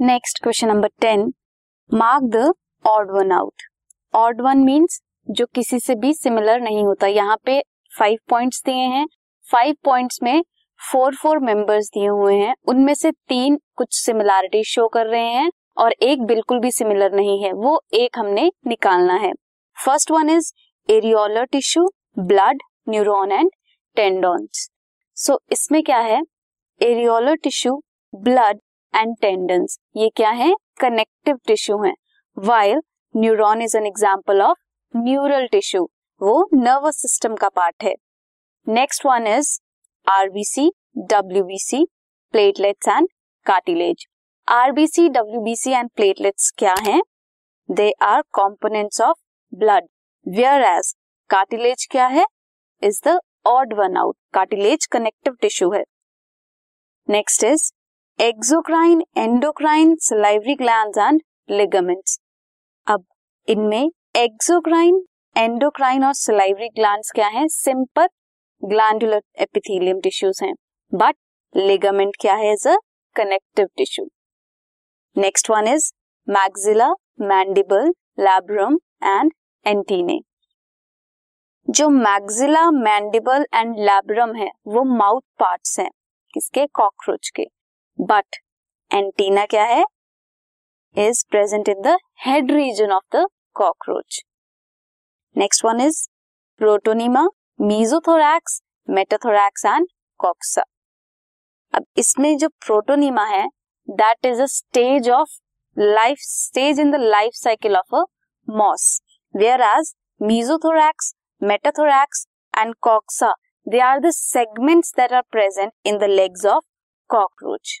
Next question number ten mark the odd one out odd one means जो किसी से भी सिमिलर नहीं होता। यहाँ पे फाइव पॉइंट्स दिए हैं। फाइव पॉइंट्स में फोर फोर मेंबर्स दिए हुए हैं। उनमें से तीन कुछ सिमिलैरिटी शो कर रहे हैं और एक बिल्कुल भी सिमिलर नहीं है। वो एक हमने निकालना है। First one is areolar tissue blood neuron and tendons so इसमें क्या है? Areolar tissue blood and tendons ये क्या है? कनेक्टिव टिश्यू है. While neuron is an example of neural tissue वो नर्वस सिस्टम का पार्ट है. Next one is RBC WBC platelets and cartilage RBC WBC and platelets क्या हैं? They are components of blood whereas cartilage क्या है? Is the odd one out cartilage connective tissue है. Next is exocrine endocrine salivary gland and ligaments अब इनमें exocrine endocrine और salivary glands क्या हैं? सिंपल ग्लैंडुलर एपिथेलियम टिश्यूज हैं. But ligament क्या है is a connective tissue next one is maxilla mandible labrum and antennae जो मैग्जिला मैंडिबल एंड लैब्रम है, वो माउथ पार्ट्स हैं, किसके? कॉकरोच के। बट एंटीना क्या है? Is present in the head region of the cockroach next one is protonema mesothorax metathorax and coxa अब इसमें जो प्रोटोनिमा है that is a stage of life stage in the life cycle of a moss whereas mesothorax metathorax and coxa they are the segments that are present in the legs of cockroach